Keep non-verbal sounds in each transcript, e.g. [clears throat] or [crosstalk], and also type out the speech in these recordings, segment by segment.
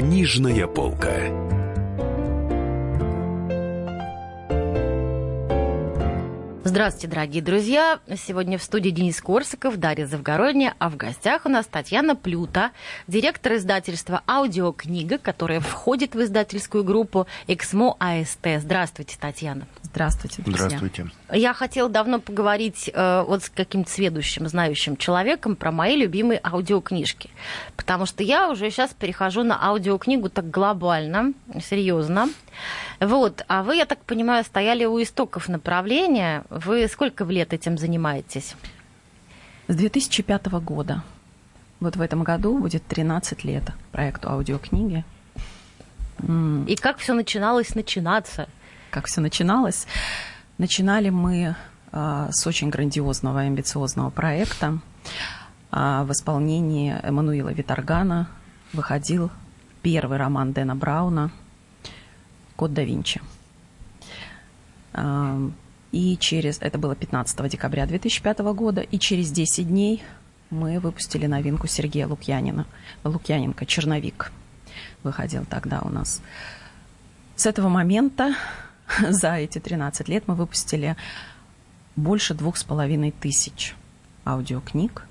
Книжная полка. Здравствуйте, дорогие друзья. Сегодня в студии Денис Корсаков, Дарья Завгородняя, а в гостях у нас Татьяна Плюта, директор издательства «Аудиокнига», которая входит в издательскую группу «Эксмо АСТ». Здравствуйте, Татьяна. Здравствуйте, друзья. Здравствуйте. Я хотела давно поговорить э, вот с каким-то сведущим, знающим человеком про мои любимые аудиокнижки. Потому что я уже сейчас перехожу на аудиокнигу так глобально, серьезно. Вот, а вы, я так понимаю, стояли у истоков направления. Вы сколько лет этим занимаетесь? С 2005 года. Вот в этом году будет 13 лет проекту аудиокниги. И как все начиналось начинаться? Как все начиналось? Начинали мы а, с очень грандиозного и амбициозного проекта. А, в исполнении Эммануила Виторгана выходил первый роман Дэна Брауна «Код да Винчи». А, и через, это было 15 декабря 2005 года, и через 10 дней мы выпустили новинку Сергея Лукьянина, Лукьяненко «Черновик». Выходил тогда у нас. С этого момента [laughs] за эти 13 лет мы выпустили больше двух с половиной тысяч аудиокниг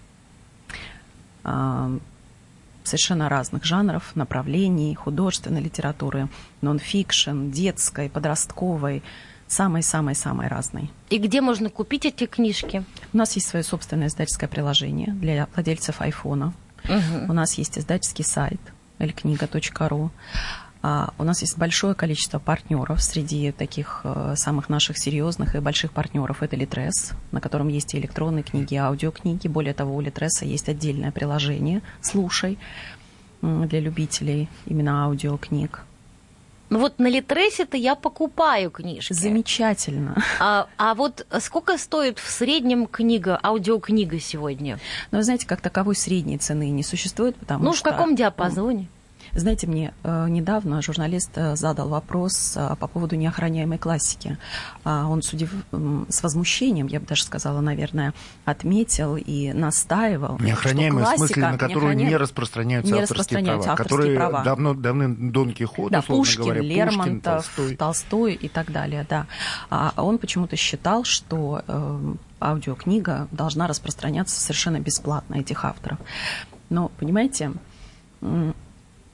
совершенно разных жанров, направлений, художественной литературы, нон-фикшн, детской, подростковой, самой-самой-самой разной. И где можно купить эти книжки? У нас есть свое собственное издательское приложение для владельцев айфона. Угу. У нас есть издательский сайт elkniga.ru. А, у нас есть большое количество партнеров среди таких э, самых наших серьезных и больших партнеров. Это Литрес, на котором есть и электронные книги, и аудиокниги. Более того, у Литреса есть отдельное приложение «Слушай» для любителей именно аудиокниг. Ну вот на Литресе-то я покупаю книжки. Замечательно. А, а вот сколько стоит в среднем книга, аудиокнига сегодня? Ну, вы знаете, как таковой средней цены не существует, потому ну, что... Ну, в каком диапазоне? Знаете, мне э, недавно журналист э, задал вопрос э, по поводу неохраняемой классики. А он с, удив... с возмущением, я бы даже сказала, наверное, отметил и настаивал. Неохраняемая классика, в смысле, на которую не распространяются не авторские распространяются права, авторские которые права. давно, давны Дон Кихот, да, Пушкин, говоря, Лермонтов, Толстой. Толстой и так далее, да. А он почему-то считал, что аудиокнига должна распространяться совершенно бесплатно этих авторов. Но, понимаете,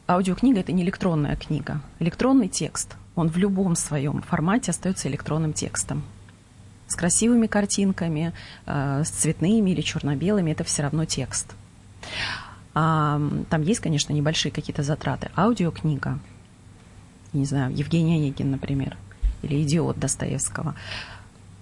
аудиокнига это не электронная книга. Электронный текст, он в любом своем формате остается электронным текстом. С красивыми картинками, э, с цветными или черно-белыми, это все равно текст. А, там есть, конечно, небольшие какие-то затраты. Аудиокнига, не знаю, Евгений Онегин, например, или «Идиот» Достоевского,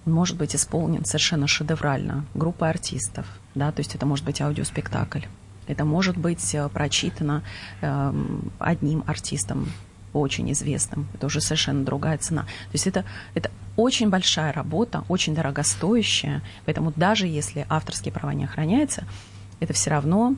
может быть исполнен совершенно шедеврально группой артистов, да, то есть это может быть аудиоспектакль. Это может быть э, прочитано эм, одним артистом очень известным. Это уже совершенно другая цена. То есть это, это очень большая работа, очень дорогостоящая. Поэтому даже если авторские права не охраняются, это все равно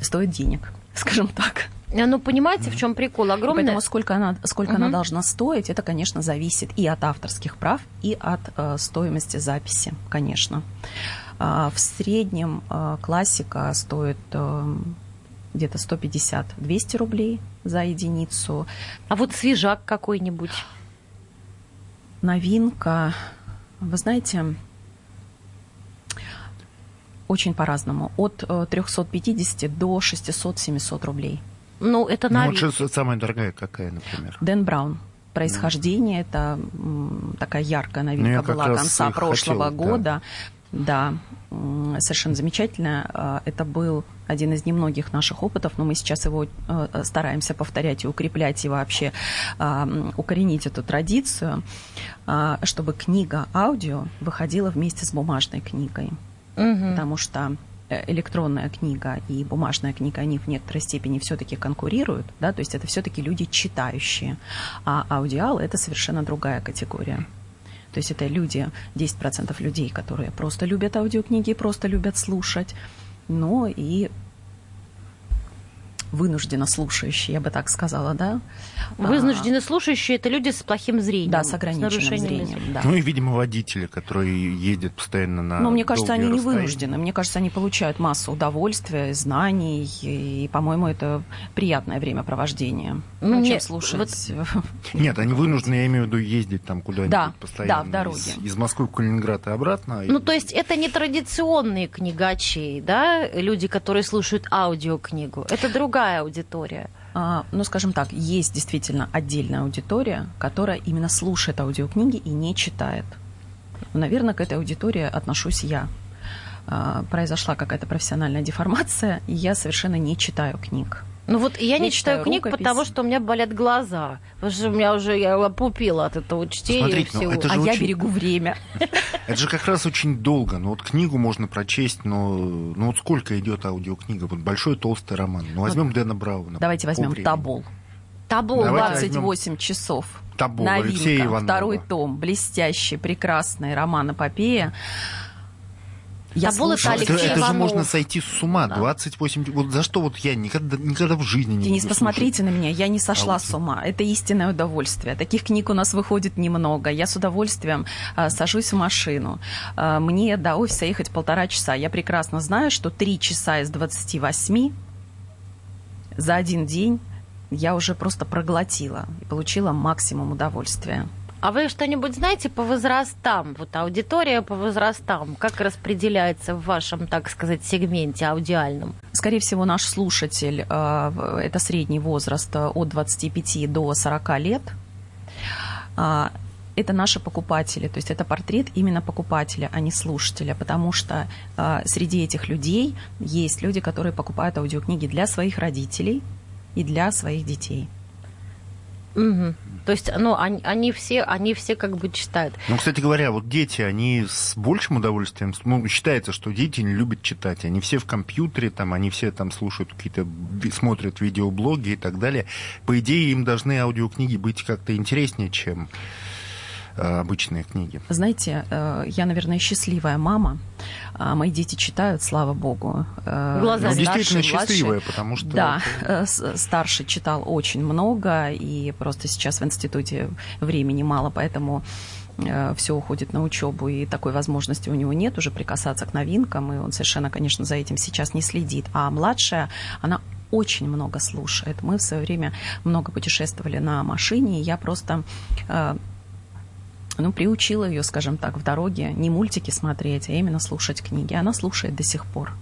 стоит денег, [laughs] скажем так. Э, ну, понимаете, в чем прикол? Огромный... Поэтому сколько она, сколько угу. она должна стоить, это, конечно, зависит и от авторских прав, и от э, стоимости записи, конечно. А, в среднем а, классика стоит э, где-то 150-200 рублей за единицу. А вот свежак какой-нибудь? Новинка. Вы знаете, очень по-разному. От 350 э, до 600-700 рублей. Ну, это новинка. Ну, вот самая дорогая какая, например? Дэн Браун. Происхождение, mm. это такая яркая новинка ну, была конца прошлого хотел, года. Да. Да, совершенно замечательно. А, это был один из немногих наших опытов, но мы сейчас его э, стараемся повторять и укреплять, и вообще а, укоренить эту традицию, а, чтобы книга аудио выходила вместе с бумажной книгой. Угу. Потому что э, электронная книга и бумажная книга, они в некоторой степени все-таки конкурируют, да, то есть это все-таки люди читающие, а аудиал это совершенно другая категория. То есть это люди, 10% людей, которые просто любят аудиокниги, просто любят слушать. Но и вынужденно слушающие, я бы так сказала, да. Вынужденно слушающие – это люди с плохим зрением. Да, с ограниченным с зрением. Да. Ну и, видимо, водители, которые ездят постоянно на Но мне кажется, они не вынуждены. Мне кажется, они получают массу удовольствия, знаний, и, по-моему, это приятное времяпровождение. Ну, ну чем слушать. Вот... Нет, они вынуждены, я имею в виду, ездить там куда-нибудь да, постоянно. Да, в дороге. Из, из Москвы в Калининград и обратно. Ну, то есть это не традиционные книгачи, да, люди, которые слушают аудиокнигу. Это другая аудитория. А, ну, скажем так, есть действительно отдельная аудитория, которая именно слушает аудиокниги и не читает. Ну, наверное, к этой аудитории отношусь я. А, произошла какая-то профессиональная деформация, и я совершенно не читаю книг. Ну вот я, я не читаю книг, рукопись. потому что у меня болят глаза. Потому что у меня уже я опупила от этого чтения Смотрите, ну, всего. это же а очень... я берегу время. [laughs] Это же как раз очень долго. Ну вот книгу можно прочесть, но ну вот сколько идет аудиокнига? Вот большой толстый роман. Ну возьмем вот. Дэна Брауна. Давайте возьмем Табол. Табол 28 часов. Табол, Новинка, второй том, блестящий, прекрасный роман-эпопея. Я это Алексей это, это же можно сойти с ума. Да. 28... Вот за что вот я никогда, никогда в жизни не Денис, посмотрите слушать. на меня. Я не сошла а с ума. Это истинное удовольствие. Таких книг у нас выходит немного. Я с удовольствием а, сажусь в машину. А, мне до офиса ехать полтора часа. Я прекрасно знаю, что три часа из 28 за один день я уже просто проглотила и получила максимум удовольствия. А вы что-нибудь знаете по возрастам? Вот аудитория по возрастам, как распределяется в вашем, так сказать, сегменте аудиальном? Скорее всего, наш слушатель, э, это средний возраст э, от 25 до 40 лет. А, это наши покупатели, то есть это портрет именно покупателя, а не слушателя, потому что э, среди этих людей есть люди, которые покупают аудиокниги для своих родителей и для своих детей. Угу. То есть, ну, они, они, все, они все как бы читают. Ну, кстати говоря, вот дети, они с большим удовольствием, ну, считается, что дети не любят читать. Они все в компьютере, там, они все там слушают какие-то, смотрят видеоблоги и так далее. По идее, им должны аудиокниги быть как-то интереснее, чем обычные книги. Знаете, э, я, наверное, счастливая мама. А мои дети читают, слава богу. Э, Глаза ну, действительно счастливая, потому что... Да, старший читал очень много, и просто сейчас в институте времени мало, поэтому все уходит на учебу, и такой возможности у него нет уже прикасаться к новинкам, и он совершенно, конечно, за этим сейчас не следит. А младшая, она очень много слушает. Мы в свое время много путешествовали на машине, и я просто ну, приучила ее, скажем так, в дороге не мультики смотреть, а именно слушать книги. Она слушает до сих пор.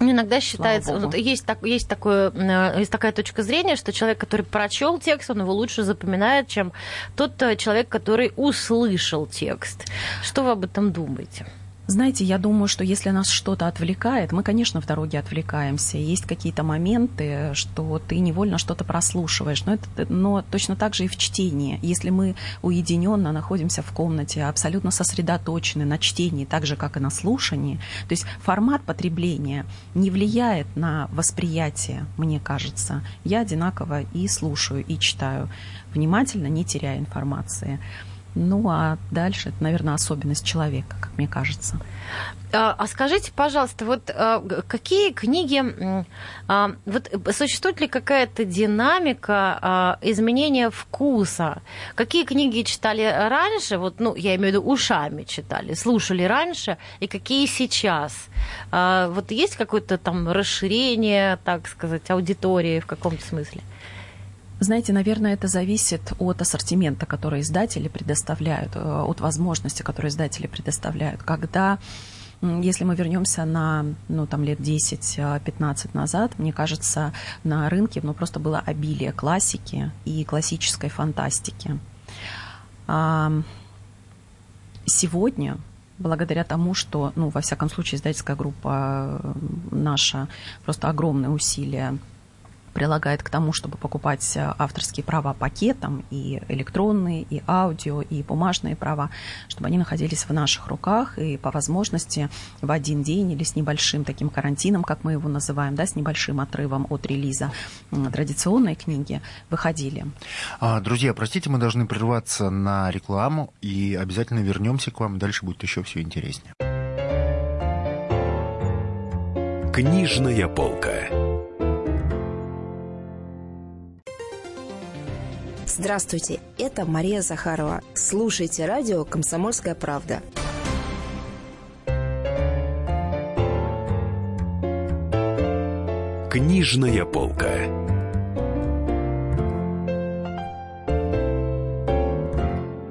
Иногда считается, вот есть, так, есть, такое, э, есть такая точка зрения, что человек, который прочел текст, он его лучше запоминает, чем тот э, человек, который услышал текст. Что вы об этом думаете? Знаете, я думаю, что если нас что-то отвлекает, мы, конечно, в дороге отвлекаемся. Есть какие-то моменты, что ты невольно что-то прослушиваешь. Но, это, но точно так же и в чтении. Если мы уединенно находимся в комнате, абсолютно сосредоточены на чтении, так же, как и на слушании, то есть формат потребления не влияет на восприятие, мне кажется. Я одинаково и слушаю, и читаю, внимательно не теряя информации. Ну, а дальше это, наверное, особенность человека, как мне кажется. А, а скажите, пожалуйста, вот а, какие книги, а, вот существует ли какая-то динамика изменения вкуса? Какие книги читали раньше, вот, ну, я имею в виду ушами читали, слушали раньше, и какие сейчас? Вот есть какое-то там расширение, так сказать, аудитории в каком-то смысле? Знаете, наверное, это зависит от ассортимента, который издатели предоставляют, э, от возможности, которые издатели предоставляют. Когда если мы вернемся на ну, там, лет 10-15 назад, мне кажется, на рынке ну, просто было обилие классики и классической фантастики. Сегодня благодаря тому, что, ну, во всяком случае, издательская группа э, наша просто огромные усилия прилагает к тому, чтобы покупать э, авторские права пакетом, и электронные, и аудио, и бумажные права, чтобы они находились в наших руках и по возможности в один день или с небольшим таким карантином, как мы его называем, да, с небольшим отрывом от релиза традиционной книги выходили. А, друзья, простите, мы должны прерваться на рекламу и обязательно вернемся к вам. Дальше будет еще все интереснее. Книжная полка. Здравствуйте, это Мария Захарова. Слушайте радио «Комсомольская правда». Книжная полка.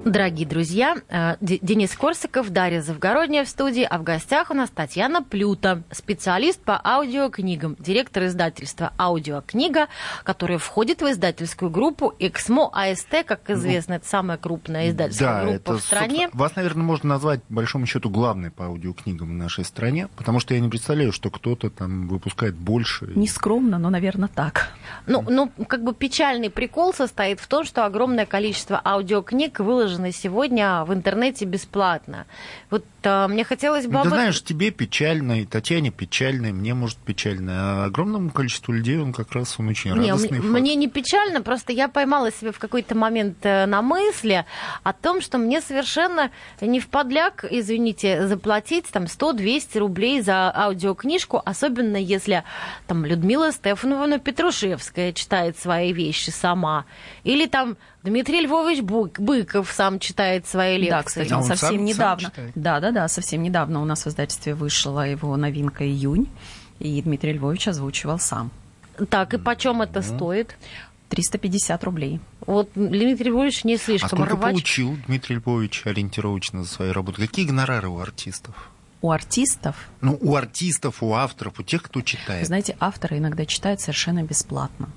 Дорогие друзья, э, Денис Корсаков, Дарья Завгородняя в студии, а в гостях у нас Татьяна Плюта, специалист по аудиокнигам, директор издательства «Аудиокнига», которая входит в издательскую группу «Эксмо АСТ», как известно, это самая крупная издательская да, группа это, в стране. Вас, наверное, можно назвать, по большому счету, главной по аудиокнигам в нашей стране, потому что я не представляю, что кто-то там выпускает больше. Не скромно, но, наверное, так. Ну, ну, как бы печальный прикол состоит в том, что огромное количество аудиокниг выложено на сегодня в интернете бесплатно. Вот а, мне хотелось бы... Ну, ты знаешь, тебе печально, и Татьяне печально, и мне, может, печально. А огромному количеству людей он как раз он очень не, радостный. Мне, мне не печально, просто я поймала себя в какой-то момент э, на мысли о том, что мне совершенно не в подляк, извините, заплатить там 100-200 рублей за аудиокнижку, особенно если там Людмила Стефановна Петрушевская читает свои вещи сама, или там Дмитрий Львович Быков сам читает свои лекции. Да, кстати, он, он совсем сам, недавно. Сам да, да, да, совсем недавно у нас в издательстве вышла его новинка «Июнь», и Дмитрий Львович озвучивал сам. Так, и почем это mm стоит? 350 рублей. Вот Дмитрий Львович не слишком А сколько рвач. получил Дмитрий Львович ориентировочно за свои работы? Какие гонорары у артистов? У артистов? Ну, у артистов, у авторов, у тех, кто читает. Вы знаете, авторы иногда читают совершенно бесплатно.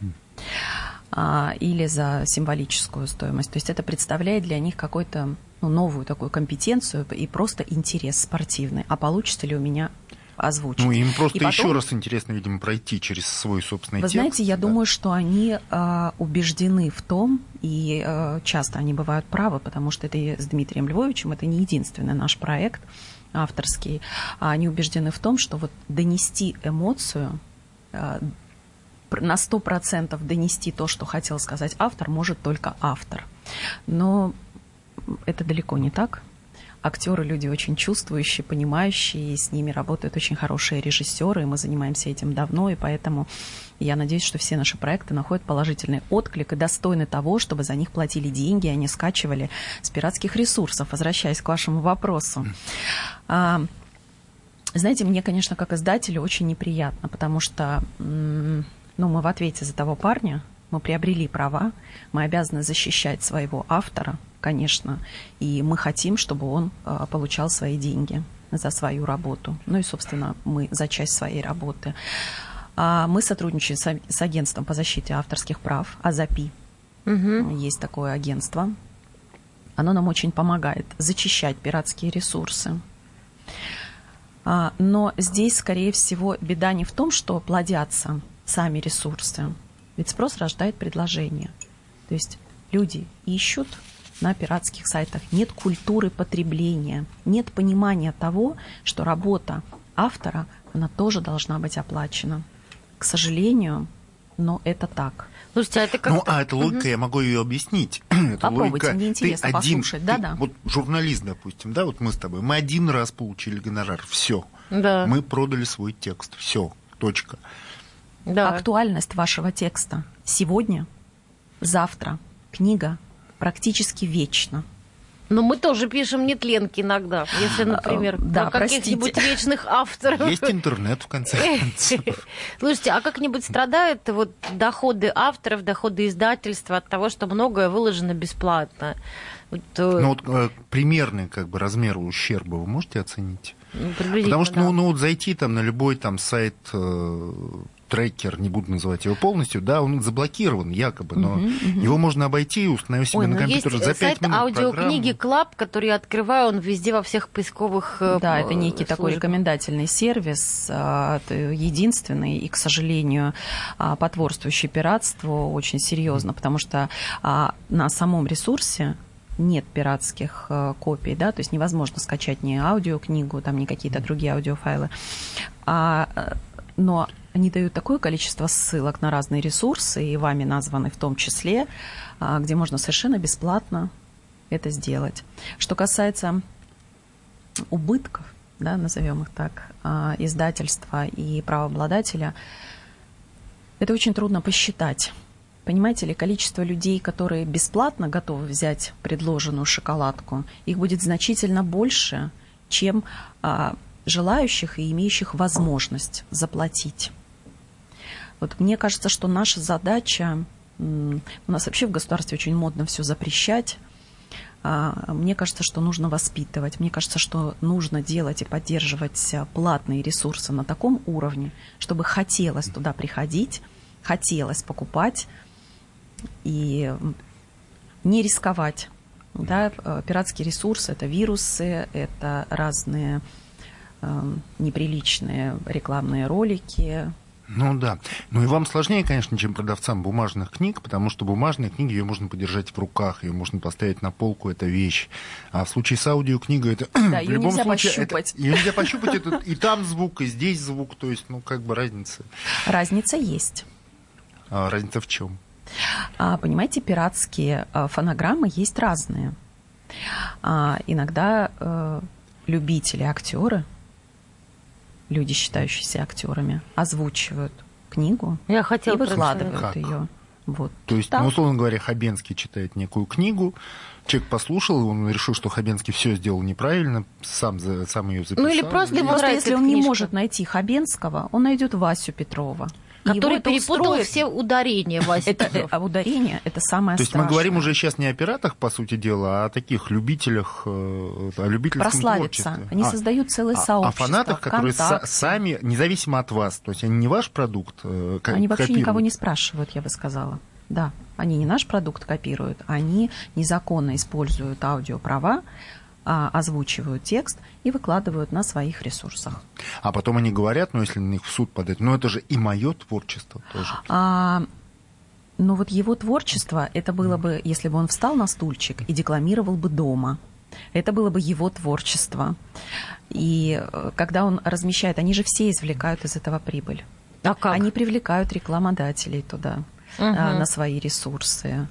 А, или за символическую стоимость. То есть это представляет для них какой-то ну, новую такую компетенцию и просто интерес спортивный. А получится ли у меня озвучить. Ну, им просто потом, еще раз интересно, видимо, пройти через свой собственный вы текст. Вы знаете, я да. думаю, что они э, убеждены в том, и э, часто они бывают правы, потому что это с Дмитрием Львовичем, это не единственный наш проект авторский, а они убеждены в том, что вот донести эмоцию э, на 100% донести то, что хотел сказать автор, может только автор. Но это далеко не так. Актеры люди очень чувствующие, понимающие, и с ними работают очень хорошие режиссеры, и мы занимаемся этим давно, и поэтому я надеюсь, что все наши проекты находят положительный отклик и достойны того, чтобы за них платили деньги, а не скачивали с пиратских ресурсов. Возвращаясь к вашему вопросу. А, знаете, мне, конечно, как издателю очень неприятно, потому что ну, мы в ответе за того парня, мы приобрели права, мы обязаны защищать своего автора, конечно, и мы хотим, чтобы он э, получал свои деньги за свою работу. Ну и, собственно, мы за часть своей работы. А мы сотрудничаем с, с агентством по защите авторских прав, АЗАПИ. Угу. Есть такое агентство. Оно нам очень помогает зачищать пиратские ресурсы. А, но здесь, скорее всего, беда не в том, что плодятся сами ресурсы. Ведь спрос рождает предложение. То есть люди ищут на пиратских сайтах. Нет культуры потребления, нет понимания того, что работа автора, она тоже должна быть оплачена. К сожалению, но это так. Слушайте, а это как Ну, а эта логика, угу. я могу ее объяснить. [clears throat] это Попробуйте, логика, мне интересно ты один, послушать. Да, ты, да. Вот журналист, допустим, да, вот мы с тобой, мы один раз получили гонорар, все. Да. Мы продали свой текст, все, точка. Да. Актуальность вашего текста сегодня, завтра, книга практически вечна. Но мы тоже пишем нетленки иногда, если, например, да, про каких-нибудь вечных авторов. Есть интернет, в конце концов. [laughs] Слушайте, а как-нибудь страдают вот доходы авторов, доходы издательства от того, что многое выложено бесплатно? Вот, э, ну вот э, примерный как бы размер ущерба вы можете оценить? Ну, Потому что ну, да. ну, ну вот зайти там на любой там сайт э, трекер, не буду называть его полностью, да, он заблокирован якобы, но угу, угу. его можно обойти, установив себе Ой, на ну компьютер есть за 5 сайт минут аудиокниги Club, который я открываю, он везде во всех поисковых э, Да, это некий служб. такой рекомендательный сервис, а, единственный и, к сожалению, а, потворствующий пиратству очень серьезно, потому что а, на самом ресурсе нет пиратских э, копий, да, то есть невозможно скачать ни аудиокнигу, там, ни какие-то другие аудиофайлы. А, э, но они дают такое количество ссылок на разные ресурсы, и вами названы в том числе, а, где можно совершенно бесплатно это сделать. Что касается убытков, да, назовем их так, а, издательства и правообладателя, это очень трудно посчитать Понимаете ли, количество людей, которые бесплатно готовы взять предложенную шоколадку, их будет значительно больше, чем а, желающих и имеющих возможность заплатить. Вот мне кажется, что наша задача, у нас вообще в государстве очень модно все запрещать, а, мне кажется, что нужно воспитывать. Мне кажется, что нужно делать и поддерживать платные ресурсы на таком уровне, чтобы хотелось туда приходить, хотелось покупать и не рисковать. Да, э, пиратские ресурсы – это вирусы, это разные неприличные рекламные ролики, ну да. Ну и вам сложнее, конечно, чем продавцам бумажных книг, потому что бумажные книги ее можно подержать в руках, ее можно поставить на полку, это вещь. А в случае с аудиокнигой это да, [clears throat] в любом случае пощупать. Это, ее нельзя пощупать, это и там звук, и здесь звук, то есть, ну как бы разница. Разница есть. А разница в чем? А, понимаете, пиратские а, фонограммы есть разные. А, иногда а, любители, актеры люди, считающиеся актерами, озвучивают книгу Я хотела и выкладывают ее. Вот. То есть, так. ну, условно говоря, Хабенский читает некую книгу, человек послушал, он решил, что Хабенский все сделал неправильно, сам, сам ее записал. Ну или просто, ему просто если он книжка. не может найти Хабенского, он найдет Васю Петрова который перепутал устроит. все ударения, Вася. Это, [laughs] а ударение – это самое То есть мы говорим уже сейчас не о пиратах, по сути дела, а о таких любителях, э, о любительском Прославиться. творчестве. Они а, создают целое а, сообщество. О фанатах, которые са- сами, независимо от вас, то есть они не ваш продукт э, Они вообще копируют. никого не спрашивают, я бы сказала. Да, они не наш продукт копируют, они незаконно используют аудиоправа, а, озвучивают текст и выкладывают на своих ресурсах. А потом они говорят, ну если на них в суд подать, ну это же и мое творчество тоже. А, ну вот его творчество, это было бы, если бы он встал на стульчик и декламировал бы дома. Это было бы его творчество. И э, когда он размещает, они же все извлекают из этого прибыль. А как? Они привлекают рекламодателей туда, угу. на свои ресурсы.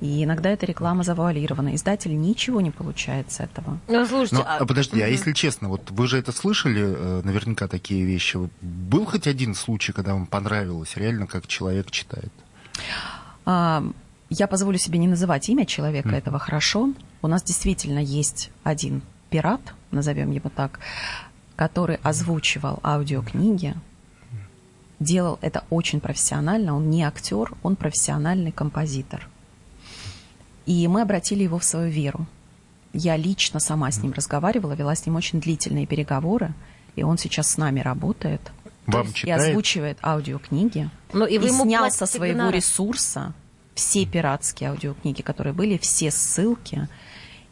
И иногда эта реклама завуалирована. Издатель ничего не получает с этого. Ну, слушайте, Но, а... а подожди, а если честно, вот вы же это слышали, э, наверняка такие вещи. Был хоть один случай, когда вам понравилось реально, как человек читает? А, я позволю себе не называть имя человека, mm. этого хорошо. У нас действительно есть один пират, назовем его так, который озвучивал аудиокниги, делал это очень профессионально. Он не актер, он профессиональный композитор. И мы обратили его в свою веру. Я лично сама с ним разговаривала, вела с ним очень длительные переговоры, и он сейчас с нами работает. Вам читает? И озвучивает аудиокниги. Ну, и, вы и снял со своего гонорар. ресурса все пиратские аудиокниги, которые были, все ссылки.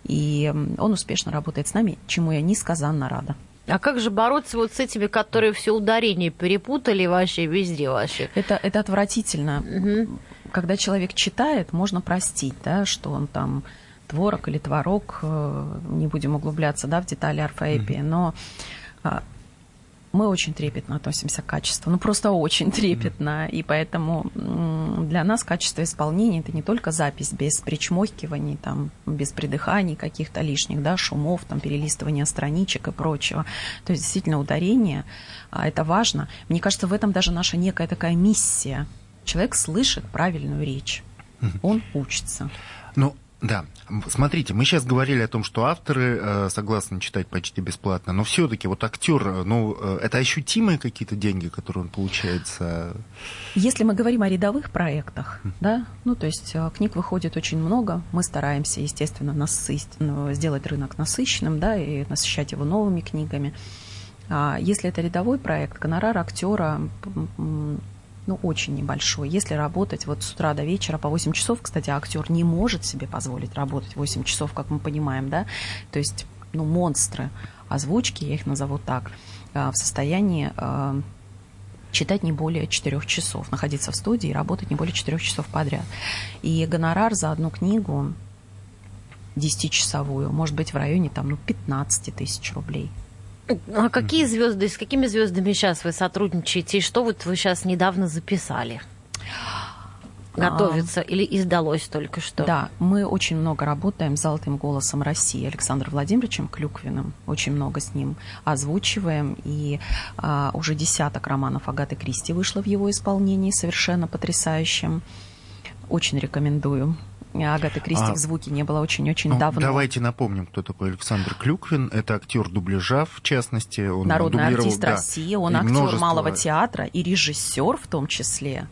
И он успешно работает с нами, чему я несказанно рада. А как же бороться вот с этими, которые все ударения перепутали вообще везде вообще? Это, это отвратительно. Угу когда человек читает, можно простить, да, что он там творог или творог, э, не будем углубляться да, в детали орфоэпии, но а, мы очень трепетно относимся к качеству, ну просто очень трепетно, и поэтому для нас качество исполнения это не только запись без причмокиваний, там, без придыханий каких-то лишних, да, шумов, там, перелистывания страничек и прочего. То есть действительно ударение, а, это важно. Мне кажется, в этом даже наша некая такая миссия – человек слышит правильную речь, он учится. Ну, да. Смотрите, мы сейчас говорили о том, что авторы э, согласны читать почти бесплатно, но все-таки вот актер, э, ну, э, это ощутимые какие-то деньги, которые он получает? Если мы говорим о рядовых проектах, да, ну, то есть э, книг выходит очень много, мы стараемся, естественно, насысть, ну, сделать рынок насыщенным, да, и насыщать его новыми книгами. А если это рядовой проект, гонорар актера ну, очень небольшой. Если работать вот с утра до вечера по 8 часов, кстати, актер не может себе позволить работать 8 часов, как мы понимаем, да, то есть, ну, монстры озвучки, я их назову так, а, в состоянии а, читать не более 4 часов, находиться в студии и работать не более 4 часов подряд. И гонорар за одну книгу 10-часовую может быть в районе там, ну, 15 тысяч рублей. А какие звезды, с какими звездами сейчас вы сотрудничаете? И что вот вы сейчас недавно записали? Готовится а, или издалось только что? Да, мы очень много работаем с «Золотым голосом России» Александром Владимировичем Клюквиным. Очень много с ним озвучиваем. И а, уже десяток романов Агаты Кристи вышло в его исполнении, совершенно потрясающим. Очень рекомендую. Агаты Кристи а, в звуке не было очень-очень ну, давно. Давайте напомним, кто такой Александр Клюквин. Это актер дубляжа, в частности. Он Народный артист да, России, он актер множество... малого театра и режиссер в том числе.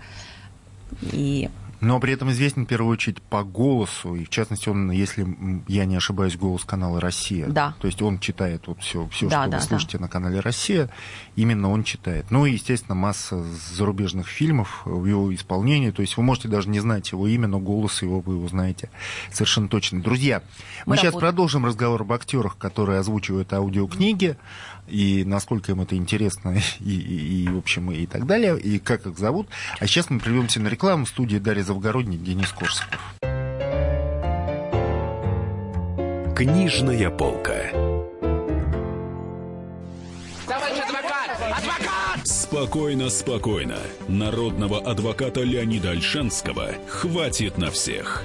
И но при этом известен в первую очередь по голосу, и в частности он, если я не ошибаюсь, голос канала «Россия». Да. То есть он читает вот все, все да, что да, вы слышите да. на канале «Россия», именно он читает. Ну и, естественно, масса зарубежных фильмов в его исполнении, то есть вы можете даже не знать его имя, но голос его вы узнаете совершенно точно. Друзья, мы, мы сейчас работаем. продолжим разговор об актерах, которые озвучивают аудиокниги и насколько им это интересно, [laughs] и, и, и в общем, и так далее, и как их зовут. А сейчас мы прервемся на рекламу в студии Дарья Завгородник, Денис Корсаков. Книжная полка. Спокойно, спокойно. Народного адвоката Леонида Альшанского хватит на всех.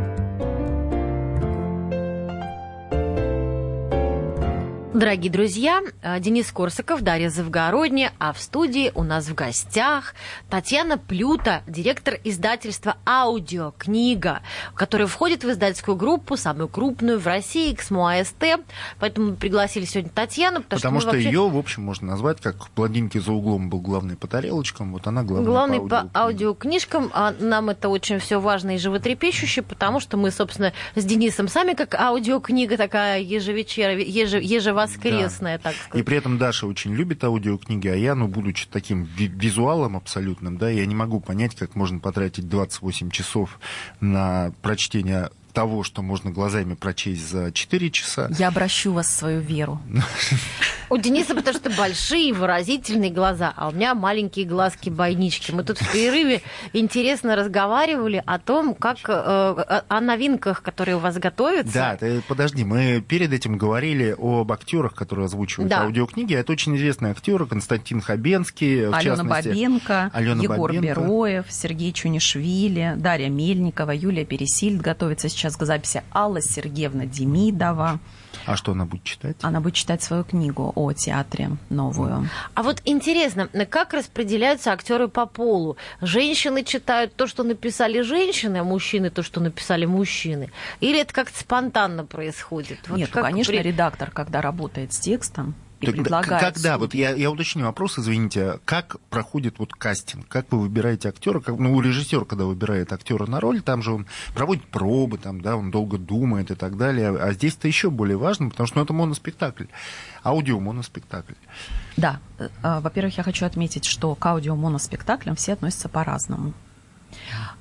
Дорогие друзья, э, Денис Корсаков, Дарья Завгородняя, а в студии у нас в гостях Татьяна Плюта, директор издательства «Аудиокнига», которая входит в издательскую группу, самую крупную в России, «Эксмо АСТ». Поэтому мы пригласили сегодня Татьяну. Потому, потому что, что вообще... ее, в общем, можно назвать, как блондинки за углом был главный по тарелочкам, вот она главная главный по аудиокнигам. по аудиокнижкам. А нам это очень все важно и животрепещуще, потому что мы, собственно, с Денисом сами как аудиокнига такая ежевечер, еже, ежевоскресная воскресная, да. так сказать. И при этом Даша очень любит аудиокниги, а я, ну, будучи таким визуалом абсолютным, да, я не могу понять, как можно потратить 28 часов на прочтение того, что можно глазами прочесть за 4 часа. Я обращу вас в свою веру. У Дениса потому что большие выразительные глаза, а у меня маленькие глазки-бойнички. Мы тут в перерыве интересно разговаривали о том, как э, о новинках, которые у вас готовятся. Да, ты подожди, мы перед этим говорили об актерах, которые озвучивают да. аудиокниги. Это очень известные актеры Константин Хабенский, в Алена частности, Бабенко, Алена Егор Бабенко. Бероев, Сергей Чунишвили, Дарья Мельникова, Юлия Пересильд готовится сейчас к записи Алла Сергеевна Демидова. А что она будет читать? Она будет читать свою книгу о театре новую. А вот интересно, как распределяются актеры по полу? Женщины читают то, что написали женщины, а мужчины то, что написали мужчины? Или это как-то спонтанно происходит? Вот Нет, ну, конечно, при... редактор, когда работает с текстом, и так, предлагает. Когда, вот я, я уточню вопрос, извините, как проходит вот кастинг, как вы выбираете актера, как, ну, у режиссера, когда выбирает актера на роль, там же он проводит пробы, там, да, он долго думает и так далее, а здесь это еще более важно, потому что ну, это моноспектакль, аудио-моноспектакль. Да, э, во-первых, я хочу отметить, что к аудио-моноспектаклям все относятся по-разному.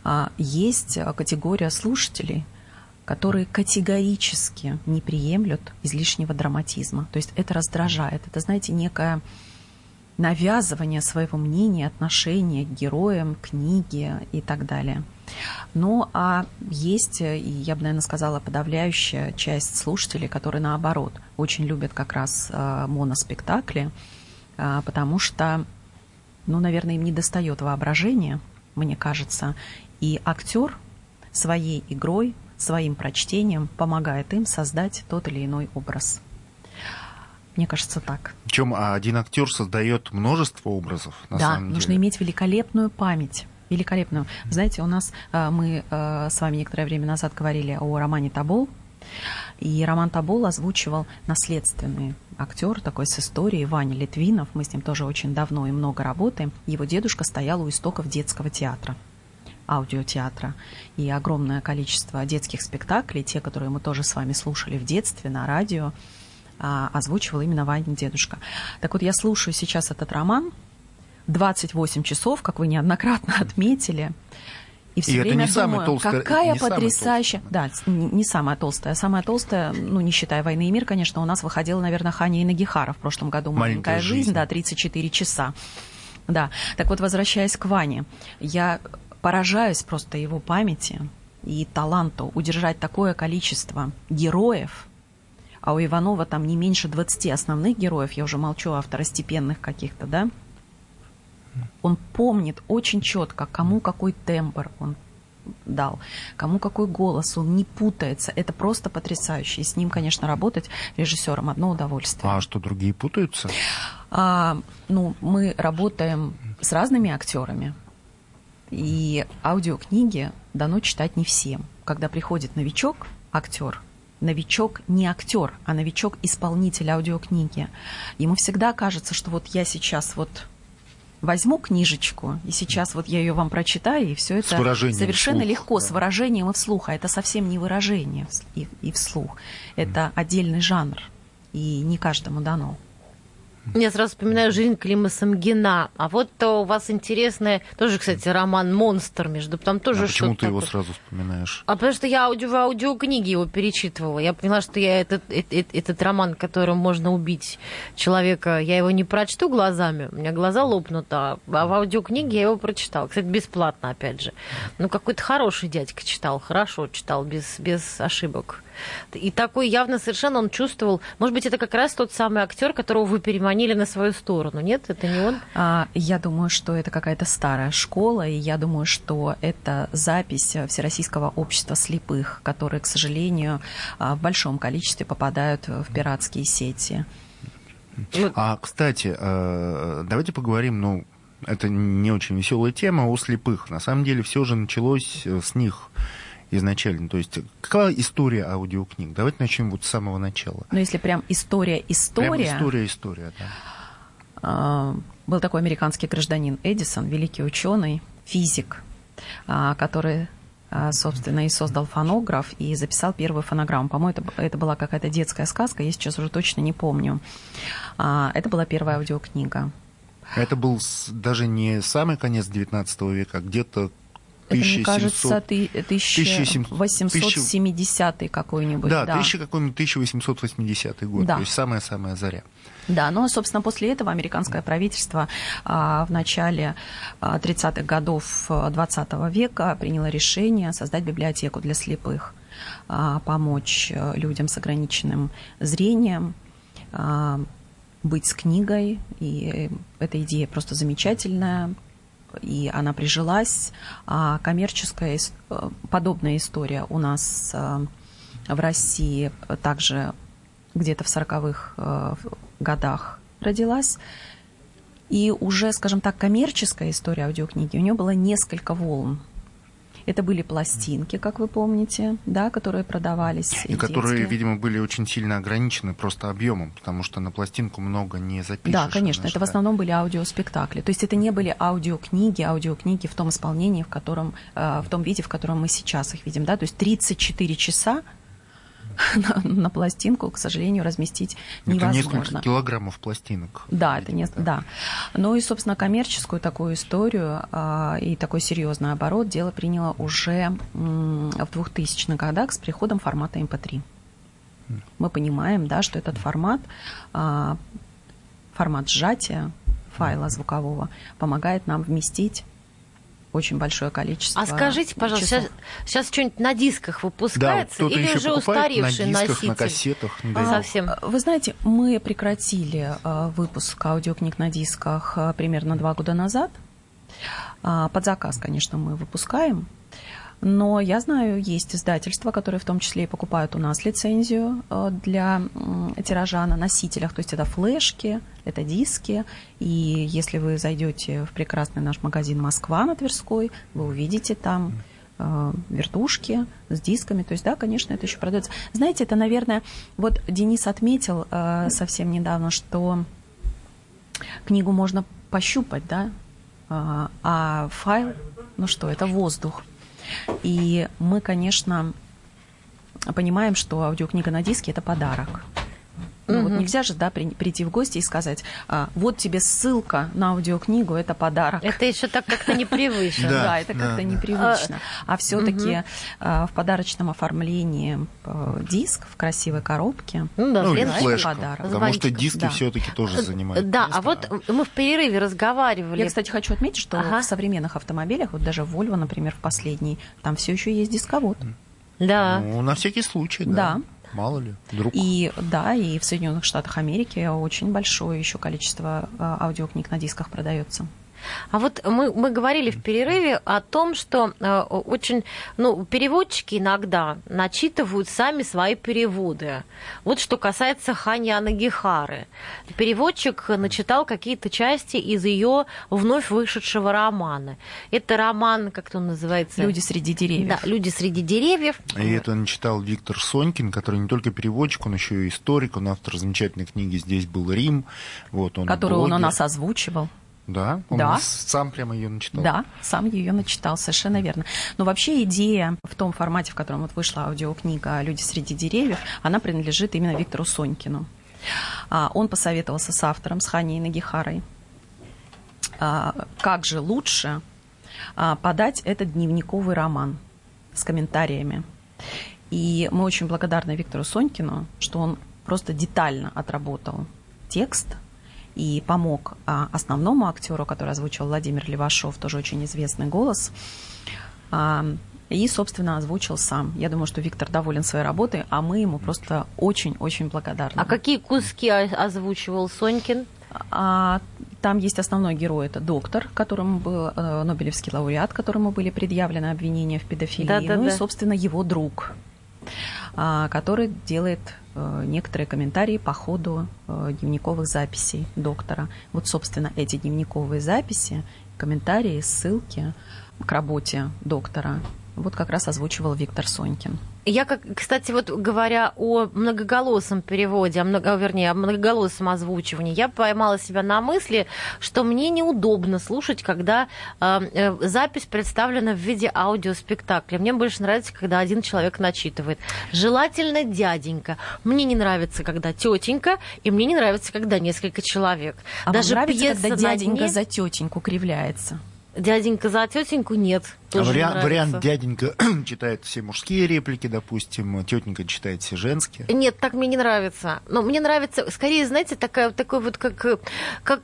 А, есть категория слушателей – которые категорически не приемлют излишнего драматизма. То есть это раздражает. Это, знаете, некое навязывание своего мнения, отношения к героям, книге и так далее. Ну, а есть, и я бы, наверное, сказала, подавляющая часть слушателей, которые, наоборот, очень любят как раз э, моноспектакли, э, потому что, ну, наверное, им не достает воображения, мне кажется, и актер своей игрой своим прочтением помогает им создать тот или иной образ. Мне кажется, так. Причем один актер создает множество образов. На да, самом нужно деле. иметь великолепную память. Великолепную. Знаете, у нас э, мы э, с вами некоторое время назад говорили о романе Табол. И Роман Табол озвучивал наследственный актер такой с историей Ваня Литвинов. Мы с ним тоже очень давно и много работаем. Его дедушка стоял у истоков детского театра аудиотеатра. И огромное количество детских спектаклей, те, которые мы тоже с вами слушали в детстве на радио, а, озвучивал именно Ванин дедушка. Так вот, я слушаю сейчас этот роман 28 часов, как вы неоднократно [laughs] отметили. И все и время это не думаю, самая толстая, какая не потрясающая... Да, не самая толстая. Самая толстая, ну, не считая «Войны и мир», конечно, у нас выходила, наверное, Ханя и Нагихара в прошлом году. «Маленькая, Маленькая жизнь», жизнь, да, 34 часа. Да, так вот, возвращаясь к Ване, я поражаюсь просто его памяти и таланту удержать такое количество героев, а у Иванова там не меньше 20 основных героев, я уже молчу о второстепенных каких-то, да, он помнит очень четко, кому какой тембр он дал, кому какой голос, он не путается. Это просто потрясающе. И с ним, конечно, работать режиссером одно удовольствие. А что, другие путаются? А, ну, мы работаем с разными актерами. И аудиокниги дано читать не всем. Когда приходит новичок, актер, новичок не актер, а новичок исполнитель аудиокниги. Ему всегда кажется, что вот я сейчас вот возьму книжечку, и сейчас вот я ее вам прочитаю, и все это совершенно вслух, легко, да. с выражением и вслух. А это совсем не выражение и, и вслух. Это mm. отдельный жанр, и не каждому дано. Я сразу вспоминаю жизнь Клима Самгина. А вот то у вас интересный, тоже, кстати, роман «Монстр», между там тоже а почему ты такое. его сразу вспоминаешь? А потому что я аудио, в аудиокниге его перечитывала. Я поняла, что я этот, этот, этот роман, которым можно убить человека, я его не прочту глазами, у меня глаза лопнут, а в аудиокниге я его прочитала. Кстати, бесплатно, опять же. Ну, какой-то хороший дядька читал, хорошо читал, без, без ошибок. И такой явно совершенно он чувствовал. Может быть, это как раз тот самый актер, которого вы переманили на свою сторону. Нет, это не он? А, я думаю, что это какая-то старая школа, и я думаю, что это запись Всероссийского общества слепых, которые, к сожалению, в большом количестве попадают в пиратские сети. А, кстати, э, давайте поговорим, ну, это не очень веселая тема о слепых. На самом деле все же началось с них изначально? То есть какая история аудиокниг? Давайте начнем вот с самого начала. Ну, если прям история-история... Прям история-история, да. А, был такой американский гражданин Эдисон, великий ученый, физик, а, который собственно, и создал фонограф и записал первую фонограмму. По-моему, это, это была какая-то детская сказка, я сейчас уже точно не помню. А, это была первая аудиокнига. Это был даже не самый конец XIX века, а где-то мне кажется, 1870 какой-нибудь. Да, да. 1000 какой-нибудь 1880 год, да. то есть самая-самая заря. Да, но, собственно, после этого американское правительство а, в начале 30-х годов 20 века приняло решение создать библиотеку для слепых, а, помочь э, людям с ограниченным зрением, а, быть с книгой, и эта идея просто замечательная, и она прижилась. А коммерческая э, подобная история у нас э, в России также где-то в 40-х э, годах родилась. И уже, скажем так, коммерческая история аудиокниги, у нее было несколько волн. Это были пластинки, как вы помните, да, которые продавались. И детские. которые, видимо, были очень сильно ограничены просто объемом, потому что на пластинку много не запишешь. Да, конечно, это в основном были аудиоспектакли. То есть это не были аудиокниги, аудиокниги в том исполнении, в котором, э, в том виде, в котором мы сейчас их видим, да, то есть 34 часа [laughs] на, на пластинку, к сожалению, разместить невозможно. Это несколько килограммов пластинок. Да, это не, да. Ну и, собственно, коммерческую такую историю а, и такой серьезный оборот дело приняло уже м, в 2000-х годах с приходом формата MP3. Мы понимаем, да, что этот формат, а, формат сжатия файла звукового помогает нам вместить очень большое количество. А скажите, пожалуйста, сейчас, сейчас что-нибудь на дисках выпускается да, или уже устаревший на дисках, носитель? на кассетах. Да. Совсем. Вы знаете, мы прекратили э, выпуск аудиокниг на дисках э, примерно два года назад. А, под заказ, конечно, мы выпускаем. Но я знаю, есть издательства, которые в том числе и покупают у нас лицензию для тиража на носителях. То есть это флешки, это диски. И если вы зайдете в прекрасный наш магазин Москва на Тверской, вы увидите там э, вертушки с дисками. То есть, да, конечно, это еще продается. Знаете, это, наверное, вот Денис отметил э, совсем недавно, что книгу можно пощупать, да, а файл, ну что, это воздух. И мы, конечно, понимаем, что аудиокнига на диске – это подарок. Ну, угу. вот нельзя же, да, при, прийти в гости и сказать, а, вот тебе ссылка на аудиокнигу, это подарок. Это еще так как-то непривычно. [laughs] Да, это как-то непривычно. А все-таки а, в подарочном оформлении э, диск в красивой коробке. Ну, да, ну подарок. потому что диски все-таки тоже занимают Да, а вот мы в перерыве разговаривали. Я, кстати, хочу отметить, что в современных автомобилях, вот даже Volvo, например, в последней, там все еще есть дисковод. Да. Ну, на всякий случай, да. Да. Мало ли, вдруг. И да, и в Соединенных Штатах Америки очень большое еще количество а, аудиокниг на дисках продается. А вот мы, мы говорили в перерыве о том, что э, очень, ну, переводчики иногда начитывают сами свои переводы. Вот что касается Хани Анагихары. Переводчик начитал какие-то части из ее вновь вышедшего романа. Это роман, как он называется? «Люди среди деревьев». Да, «Люди среди деревьев». И это начитал Виктор Сонькин, который не только переводчик, он еще и историк, он автор замечательной книги «Здесь был Рим». Вот, он Которую он у нас озвучивал. Да, он Да. сам прямо ее начитал. Да, сам ее начитал, совершенно верно. Но вообще идея в том формате, в котором вот вышла аудиокнига «Люди среди деревьев», она принадлежит именно Виктору Сонькину. А, Он посоветовался с автором, с Ханей Нагихарой, а, как же лучше а, подать этот дневниковый роман с комментариями. И мы очень благодарны Виктору Сонькину, что он просто детально отработал текст и помог а, основному актеру, который озвучил Владимир Левашов, тоже очень известный голос, а, и, собственно, озвучил сам. Я думаю, что Виктор доволен своей работой, а мы ему просто очень-очень благодарны. А какие куски озвучивал Сонькин? А, там есть основной герой, это доктор, которому был э, Нобелевский лауреат, которому были предъявлены обвинения в педофилии. Да-да-да. Ну и, собственно, его друг, который делает э, некоторые комментарии по ходу э, дневниковых записей доктора. Вот, собственно, эти дневниковые записи, комментарии, ссылки к работе доктора, вот как раз озвучивал Виктор Сонькин. Я, как, кстати, вот говоря о многоголосом переводе, о много, вернее, о многоголосом озвучивании, я поймала себя на мысли, что мне неудобно слушать, когда э, э, запись представлена в виде аудиоспектакля. Мне больше нравится, когда один человек начитывает. Желательно дяденька. Мне не нравится, когда тетенька, и мне не нравится, когда несколько человек. А Даже вам нравится, пьеса когда дяденька дне- за тетеньку кривляется? Дяденька за тетеньку нет. Тоже не вариант, нравится. вариант дяденька [clears throat] читает все мужские реплики, допустим, тетенька читает все женские. Нет, так мне не нравится. Но мне нравится, скорее, знаете, такая, такой вот как, как,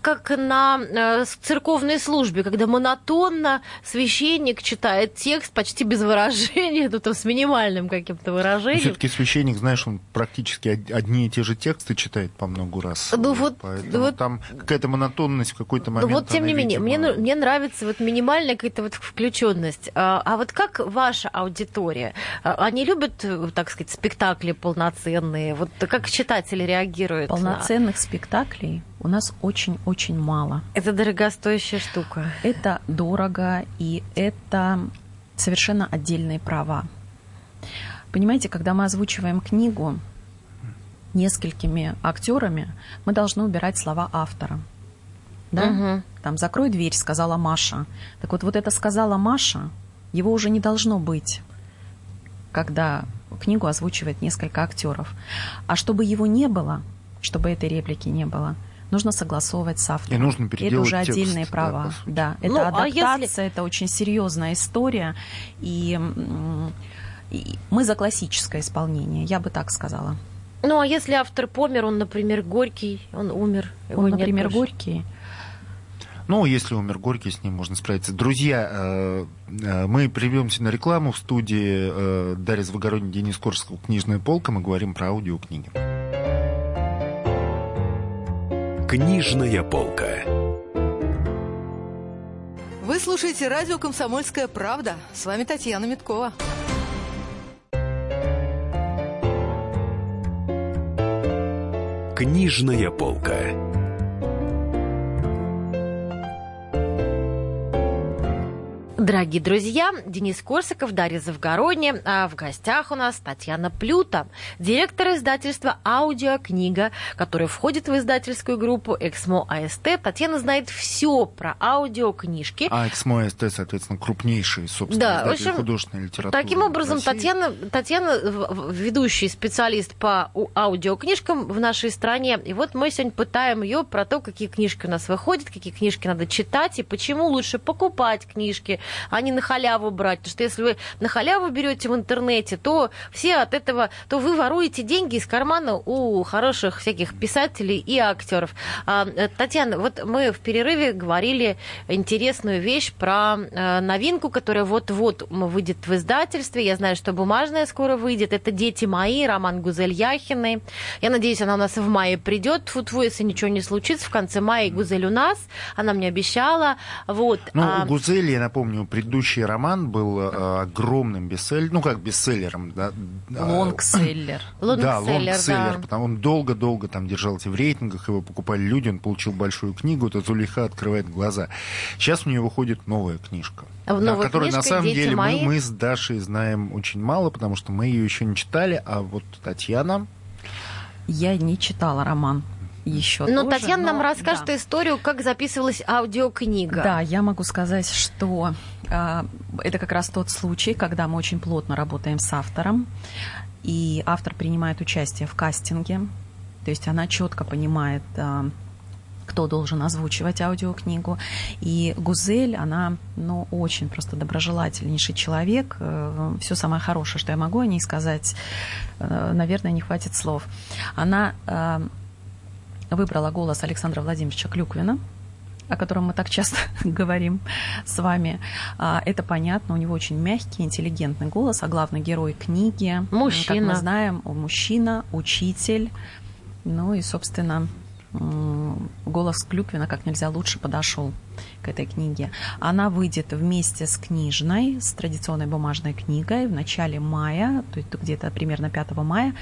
как на э, церковной службе, когда монотонно священник читает текст почти без выражения, ну там с минимальным каким-то выражением. Все-таки священник, знаешь, он практически од- одни и те же тексты читает по много раз. Ну вот, Поэтому вот- там какая-то монотонность в какой-то Ну момент. вот, тем не менее, мне, видимо, ну- мне нравится вот минимальная какая-то вот включенность. А, а вот как ваша аудитория? А, Они любят, так сказать, спектакли полноценные? Вот как читатели реагируют? на- Полноценных спектаклей у нас очень-очень мало. Это дорогостоящая штука. Это дорого, и это совершенно отдельные права. Понимаете, когда мы озвучиваем книгу несколькими актерами, мы должны убирать слова автора. Да? Мгм. Там «закрой дверь», сказала Маша. Так вот, вот это сказала Маша, его уже не должно быть, когда книгу озвучивает несколько актеров. А чтобы его не было, чтобы этой реплики не было, нужно согласовывать с автором. И нужно это переделать уже текст, отдельные да, права. сути. Да, это Ну, а адаптация, если- это очень серьезная история. И, и мы за классическое исполнение, я бы так сказала. Ну, а если автор помер, он, например, Горький, он умер. его Он, например, больше. Горький. Ну, если умер Горький, с ним можно справиться. Друзья, э, э, мы прервемся на рекламу в студии э, Дарья Звогородня, Денис Корского, «Книжная полка». Мы говорим про аудиокниги. Книжная полка. Вы слушаете радио «Комсомольская правда». С вами Татьяна Миткова. Книжная полка. Дорогие друзья, Денис Корсаков, Дарья Завгородня, а в гостях у нас Татьяна Плюта, директор издательства «Аудиокнига», которая входит в издательскую группу «Эксмо АСТ». Татьяна знает все про аудиокнижки. А «Эксмо СТ», соответственно, крупнейший, собственно, Да, в общем, художественной литературы. Таким образом. Татьяна, Татьяна ведущий специалист по аудиокнижкам в нашей стране. И вот мы сегодня пытаем ее про то, какие книжки у нас выходят, какие книжки надо читать и почему лучше покупать книжки, а не на халяву брать. Потому что если вы на халяву берете в интернете, то все от этого, то вы воруете деньги из кармана у хороших всяких писателей и актеров. А, э, Татьяна, вот мы в перерыве говорили интересную вещь про э, новинку, которая вот-вот выйдет в издательстве. Я знаю, что бумажная скоро выйдет. Это «Дети мои», роман Гузель Яхиной. Я надеюсь, она у нас в мае придет. Фу-фу, если ничего не случится. В конце мая Гузель у нас. Она мне обещала. Вот. Ну, а... у Гузели, я напомню, предыдущий роман был э, огромным бестселлером. Ну, как бестселлером, да. [clears throat] Лонгселлер. Да, лонгселлер. Да. Потому он долго-долго там держался в рейтингах, его покупали люди, он получил большую книгу, это Зулиха открывает глаза. Сейчас у нее выходит новая книжка. В да, которой на самом деле мои... мы, мы с Дашей знаем очень мало, потому что мы ее еще не читали, а вот Татьяна. Я не читала роман еще. Но тоже, Татьяна но, нам расскажет да. историю, как записывалась аудиокнига. Да, я могу сказать, что э, это как раз тот случай, когда мы очень плотно работаем с автором, и автор принимает участие в кастинге, то есть она четко понимает. Э, кто должен озвучивать аудиокнигу. И Гузель, она, ну, очень просто доброжелательнейший человек. Э, Все самое хорошее, что я могу о ней сказать, э, наверное, не хватит слов. Она э, выбрала голос Александра Владимировича Клюквина, о котором мы так часто [laughs] говорим с вами. А, это понятно, у него очень мягкий, интеллигентный голос, а главный герой книги. Мужчина. Как мы знаем, мужчина, учитель. Ну и, собственно, голос Клюквина как нельзя лучше подошел к этой книге. Она выйдет вместе с книжной, с традиционной бумажной книгой в начале мая, то есть где-то примерно 5 мая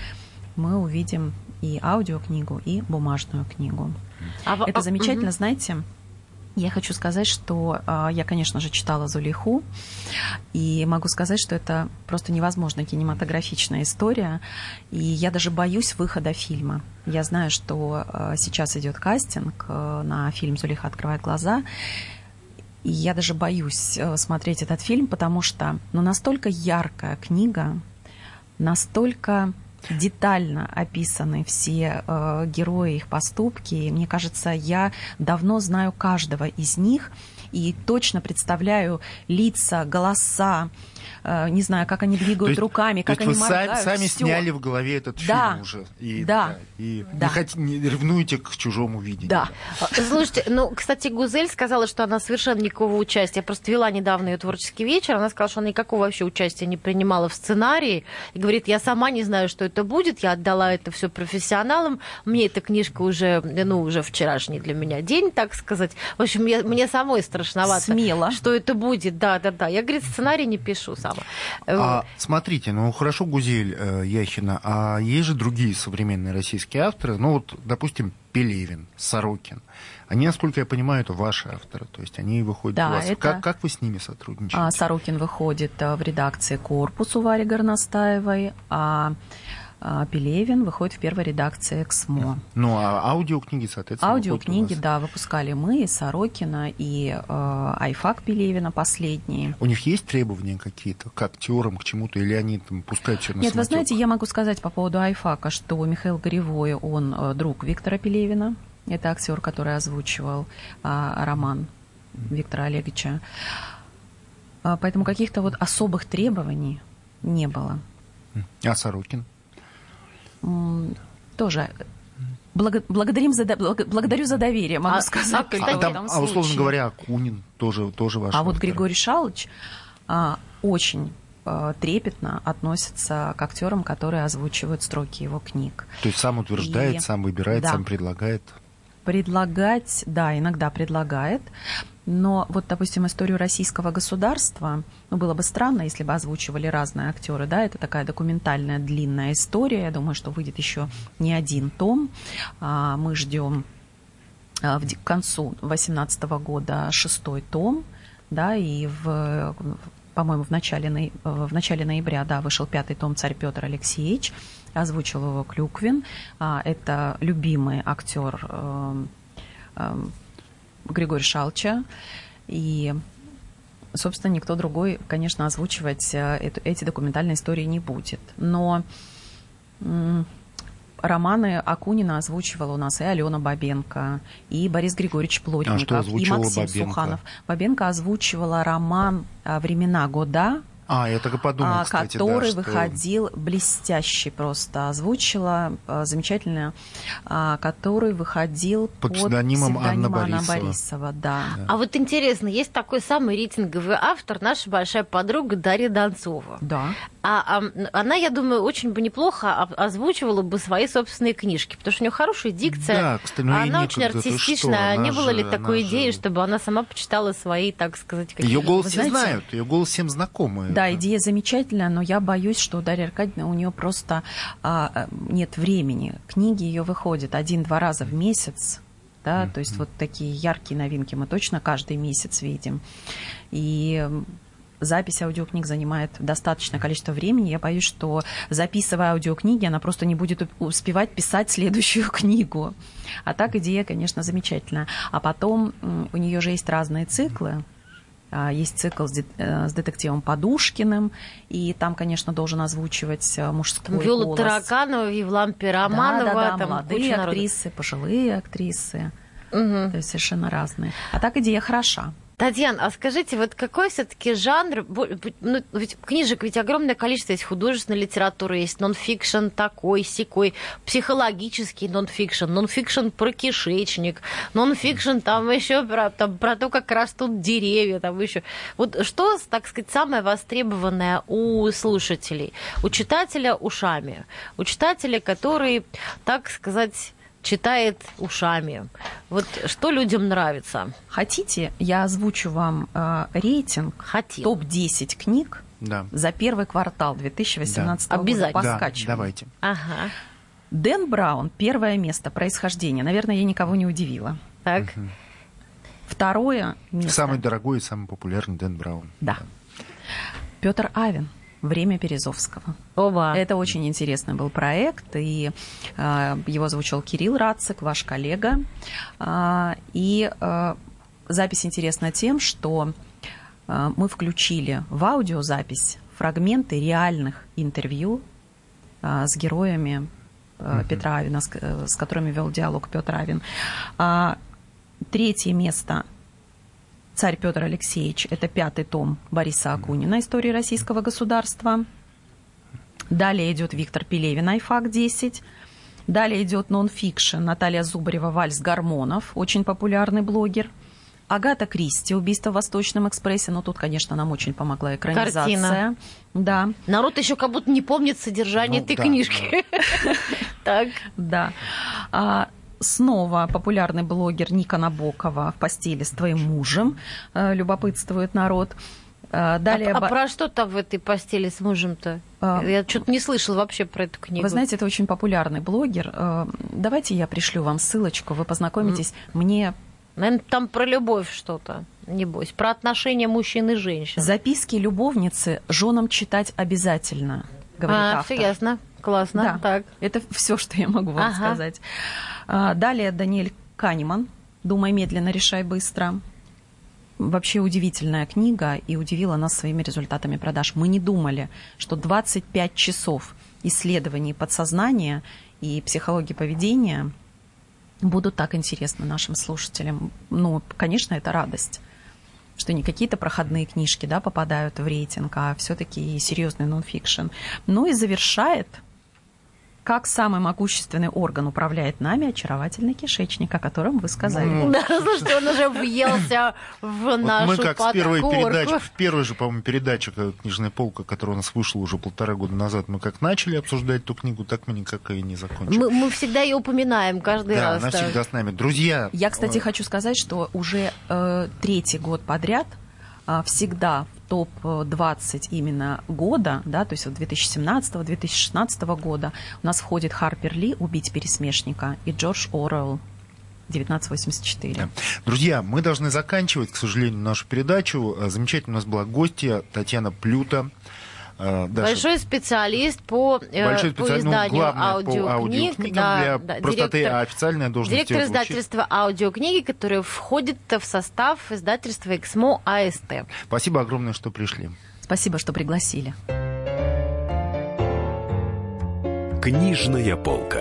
мы увидим и аудиокнигу, и бумажную книгу. А, Это замечательно, угу. знаете, я хочу сказать, что э, я, конечно же, читала Зулиху, и могу сказать, что это просто невозможно кинематографичная история, и я даже боюсь выхода фильма. Я знаю, что э, сейчас идет кастинг э, на фильм «Зулиха открывает глаза», и я даже боюсь смотреть этот фильм, потому что ну, настолько яркая книга, настолько детально описаны все э, герои, их поступки. И мне кажется, я давно знаю каждого из них и точно представляю лица, голоса, Э, не знаю, как они двигают есть, руками, как они вы моргают. Сами, сами сняли в голове этот да. фильм уже. И, да. да. И да. Не, хот... не ревнуете к чужому видению. Да. А, слушайте, ну, кстати, Гузель сказала, что она совершенно никакого участия. Я просто вела недавно ее творческий вечер. Она сказала, что она никакого вообще участия не принимала в сценарии. И говорит, я сама не знаю, что это будет. Я отдала это все профессионалам. Мне эта книжка уже, ну, уже вчерашний для меня день, так сказать. В общем, я, мне самой страшновато. Смело. Что это будет. Да, да, да. Я, говорит, сценарий не пишу сама. А, смотрите, ну хорошо, Гузель э, Яхина, а есть же другие современные российские авторы, ну вот, допустим, Пелевин, Сорокин. Они, насколько я понимаю, это ваши авторы, то есть они выходят да, у вас. Это... Как, как вы с ними сотрудничаете? А, Сорокин выходит э, в редакции «Корпус» у Вари Горностаевой, а, Пелевин выходит в первой редакции «Эксмо». Ну, а аудиокниги, соответственно, Аудиокниги, да, выпускали мы, и Сорокина, и э, Айфак Пелевина последние. У них есть требования какие-то к актерам, к чему-то, или они там пускают все на Нет, самотек? вы знаете, я могу сказать по поводу Айфака, что Михаил Горевой, он э, друг Виктора Пелевина, это актер, который озвучивал э, роман Виктора Олеговича. Поэтому каких-то вот особых требований не было. А Сорокин? Тоже благодарим за, благодарю за доверие, могу а, сказать. А, а, там, а условно говоря, Акунин тоже, тоже ваш. А автор. вот Григорий Шалыч а, очень а, трепетно относится к актерам, которые озвучивают строки его книг. То есть сам утверждает, И, сам выбирает, да, сам предлагает. Предлагать, да, иногда предлагает. Но вот, допустим, историю российского государства, ну, было бы странно, если бы озвучивали разные актеры, да, это такая документальная длинная история, я думаю, что выйдет еще не один том. А, мы ждем а, к концу 2018 года шестой том, да, и в по-моему, в начале, в начале ноября, да, вышел пятый том «Царь Петр Алексеевич», озвучил его Клюквин. А, это любимый актер Григория Шалча. И, собственно, никто другой, конечно, озвучивать э, эту, эти документальные истории не будет. Но романы Акунина озвучивала у нас и Алена Бабенко, и Борис Григорьевич Плотников, А и Максим Бабенко? Суханов. Бабенко озвучивала роман а, «Времена года», А, я так и подумал, а, кстати, который да, что- выходил блестящий просто озвучила а, замечательно, а, который выходил Под под, псевдонимом Анна псевдонимом Борисова. да. А вот интересно, есть такой самый рейтинговый автор, наша большая подруга Дарья Донцова. Да. А, а, она, я думаю, очень бы неплохо озвучивала бы свои собственные книжки, потому что у нее хорошая дикция. Да, кстати, ну а она очень что, артистичная. она Не было ли же- такой идеи, же- чтобы она сама почитала свои, так сказать, Ее какие-то... голос Вы все знают, ее голос всем знакомый. Да, идея замечательная, но я боюсь, что у Дарьи Аркадьевны у нее просто а, нет времени. Книги ее выходят один-два раза в месяц. Да, то есть вот такие яркие новинки мы точно каждый месяц видим. И запись аудиокниг занимает достаточное количество времени. Я боюсь, что записывая аудиокниги, она просто не будет успевать писать следующую [laughs] книгу. А так идея, конечно, замечательная. А потом у нее же есть разные циклы. А, Есть цикл с, э, с детективом Подушкиным, и там, конечно, должен озвучивать э, мужской Виола голос. Тараканова, Евлампия Романова, да, да, да, там молодые народу. актрисы, пожилые актрисы. Мгм. То есть совершенно разные. А так идея хороша. Татьяна, а скажите, вот какой все-таки жанр, ну, ведь книжек ведь огромное количество, есть художественная литература, есть нонфикшн такой, секой, психологический нонфикшн, нонфикшн про кишечник, нонфикшн там еще про, там, про то, как растут деревья, там еще. Вот что, так сказать, самое востребованное у слушателей, у читателя ушами, у читателя, который, так сказать, читает ушами. Вот что людям нравится? Хотите, я озвучу вам э, рейтинг Хотим. топ-10 книг Да. за первый квартал 2018 Да. года. Обязательно. Да, Поскачиваем. давайте. Ага. Дэн Браун, первое место, происхождение. Наверное, я никого не удивила. Так. Второе место. Самый дорогой и самый популярный Дэн Браун. Да. Петр Авен. Время Березовского. Оба. Это очень интересный был проект, и э, его озвучил Кирилл Рацик, ваш коллега. А, и э, запись интересна тем, что э, мы включили в аудиозапись фрагменты реальных интервью э, с героями э, Петра Авина, с, э, с которыми вел диалог Петр Авин. Третье место Царь Петр Алексеевич, это пятый том Бориса Акунина «Истории российского государства». Далее идет Виктор Пелевин «Айфак 10». Далее идет нон-фикшн Наталья Зубарева «Вальс гормонов», очень популярный блогер. Агата Кристи «Убийство в Восточном экспрессе». Но тут, конечно, нам очень помогла экранизация. Картина. Да, Народ еще как будто не помнит содержание Ну, этой да, книжки. [laughs] Так. да. Снова популярный блогер Ника Набокова «В постели с твоим мужем». Э, любопытствует народ. А, Далее... А, а про что там в этой постели с мужем-то? А, Я что-то не слышала вообще про эту книгу. Вы знаете, это очень популярный блогер. Э, Давайте я пришлю вам ссылочку, вы познакомитесь. Мне Наверное, там про любовь что-то, небось. Про отношения мужчин и женщин. записки любовницы женам читать обязательно, говорит а, автор. все ясно. Классно. Да, Так. это все, что я могу вам Ага. сказать. А, Далее Даниэль Канеман «Думай медленно, решай быстро». Вообще удивительная книга и удивила нас своими результатами продаж. Мы не думали, что 25 часов исследований подсознания и психологии поведения будут так интересны нашим слушателям. Ну, конечно, это радость что не какие-то проходные книжки да, попадают в рейтинг, а все-таки серьезный нонфикшн. Ну и завершает, как самый могущественный орган управляет нами очаровательный кишечник, о котором вы сказали. Ну, Да, слушайте, он уже въелся в Вот нашу мы как с первой подкорку. передачи, в первой же, по-моему, передаче «Книжная полка», которая у нас вышла уже полтора года назад, мы как начали обсуждать эту книгу, так мы никак и не закончили. Мы, мы всегда ее упоминаем каждый да, раз. она да. всегда с нами. Друзья, Я, кстати, э, хочу сказать, что уже э, третий год подряд а, всегда в топ-20 именно года, да, то есть вот 2017-2016 года у нас входит Харпер Ли «Убить пересмешника» и Джордж Оруэлл 1984. Да. Друзья, мы должны заканчивать, к сожалению, нашу передачу. Э, Замечательно у нас была гостья Татьяна Плюта. Э, Даша, Большой специалист по, э, большой по специалист, ну, изданию главное, по аудиокниг. аудиокнигам да, для да, простоты, директор- а официальная должность Директор звучит. издательства аудиокниги, которое входит в состав издательства «Эксмо АСТ». Спасибо огромное, что пришли. Спасибо, что пригласили. Книжная полка.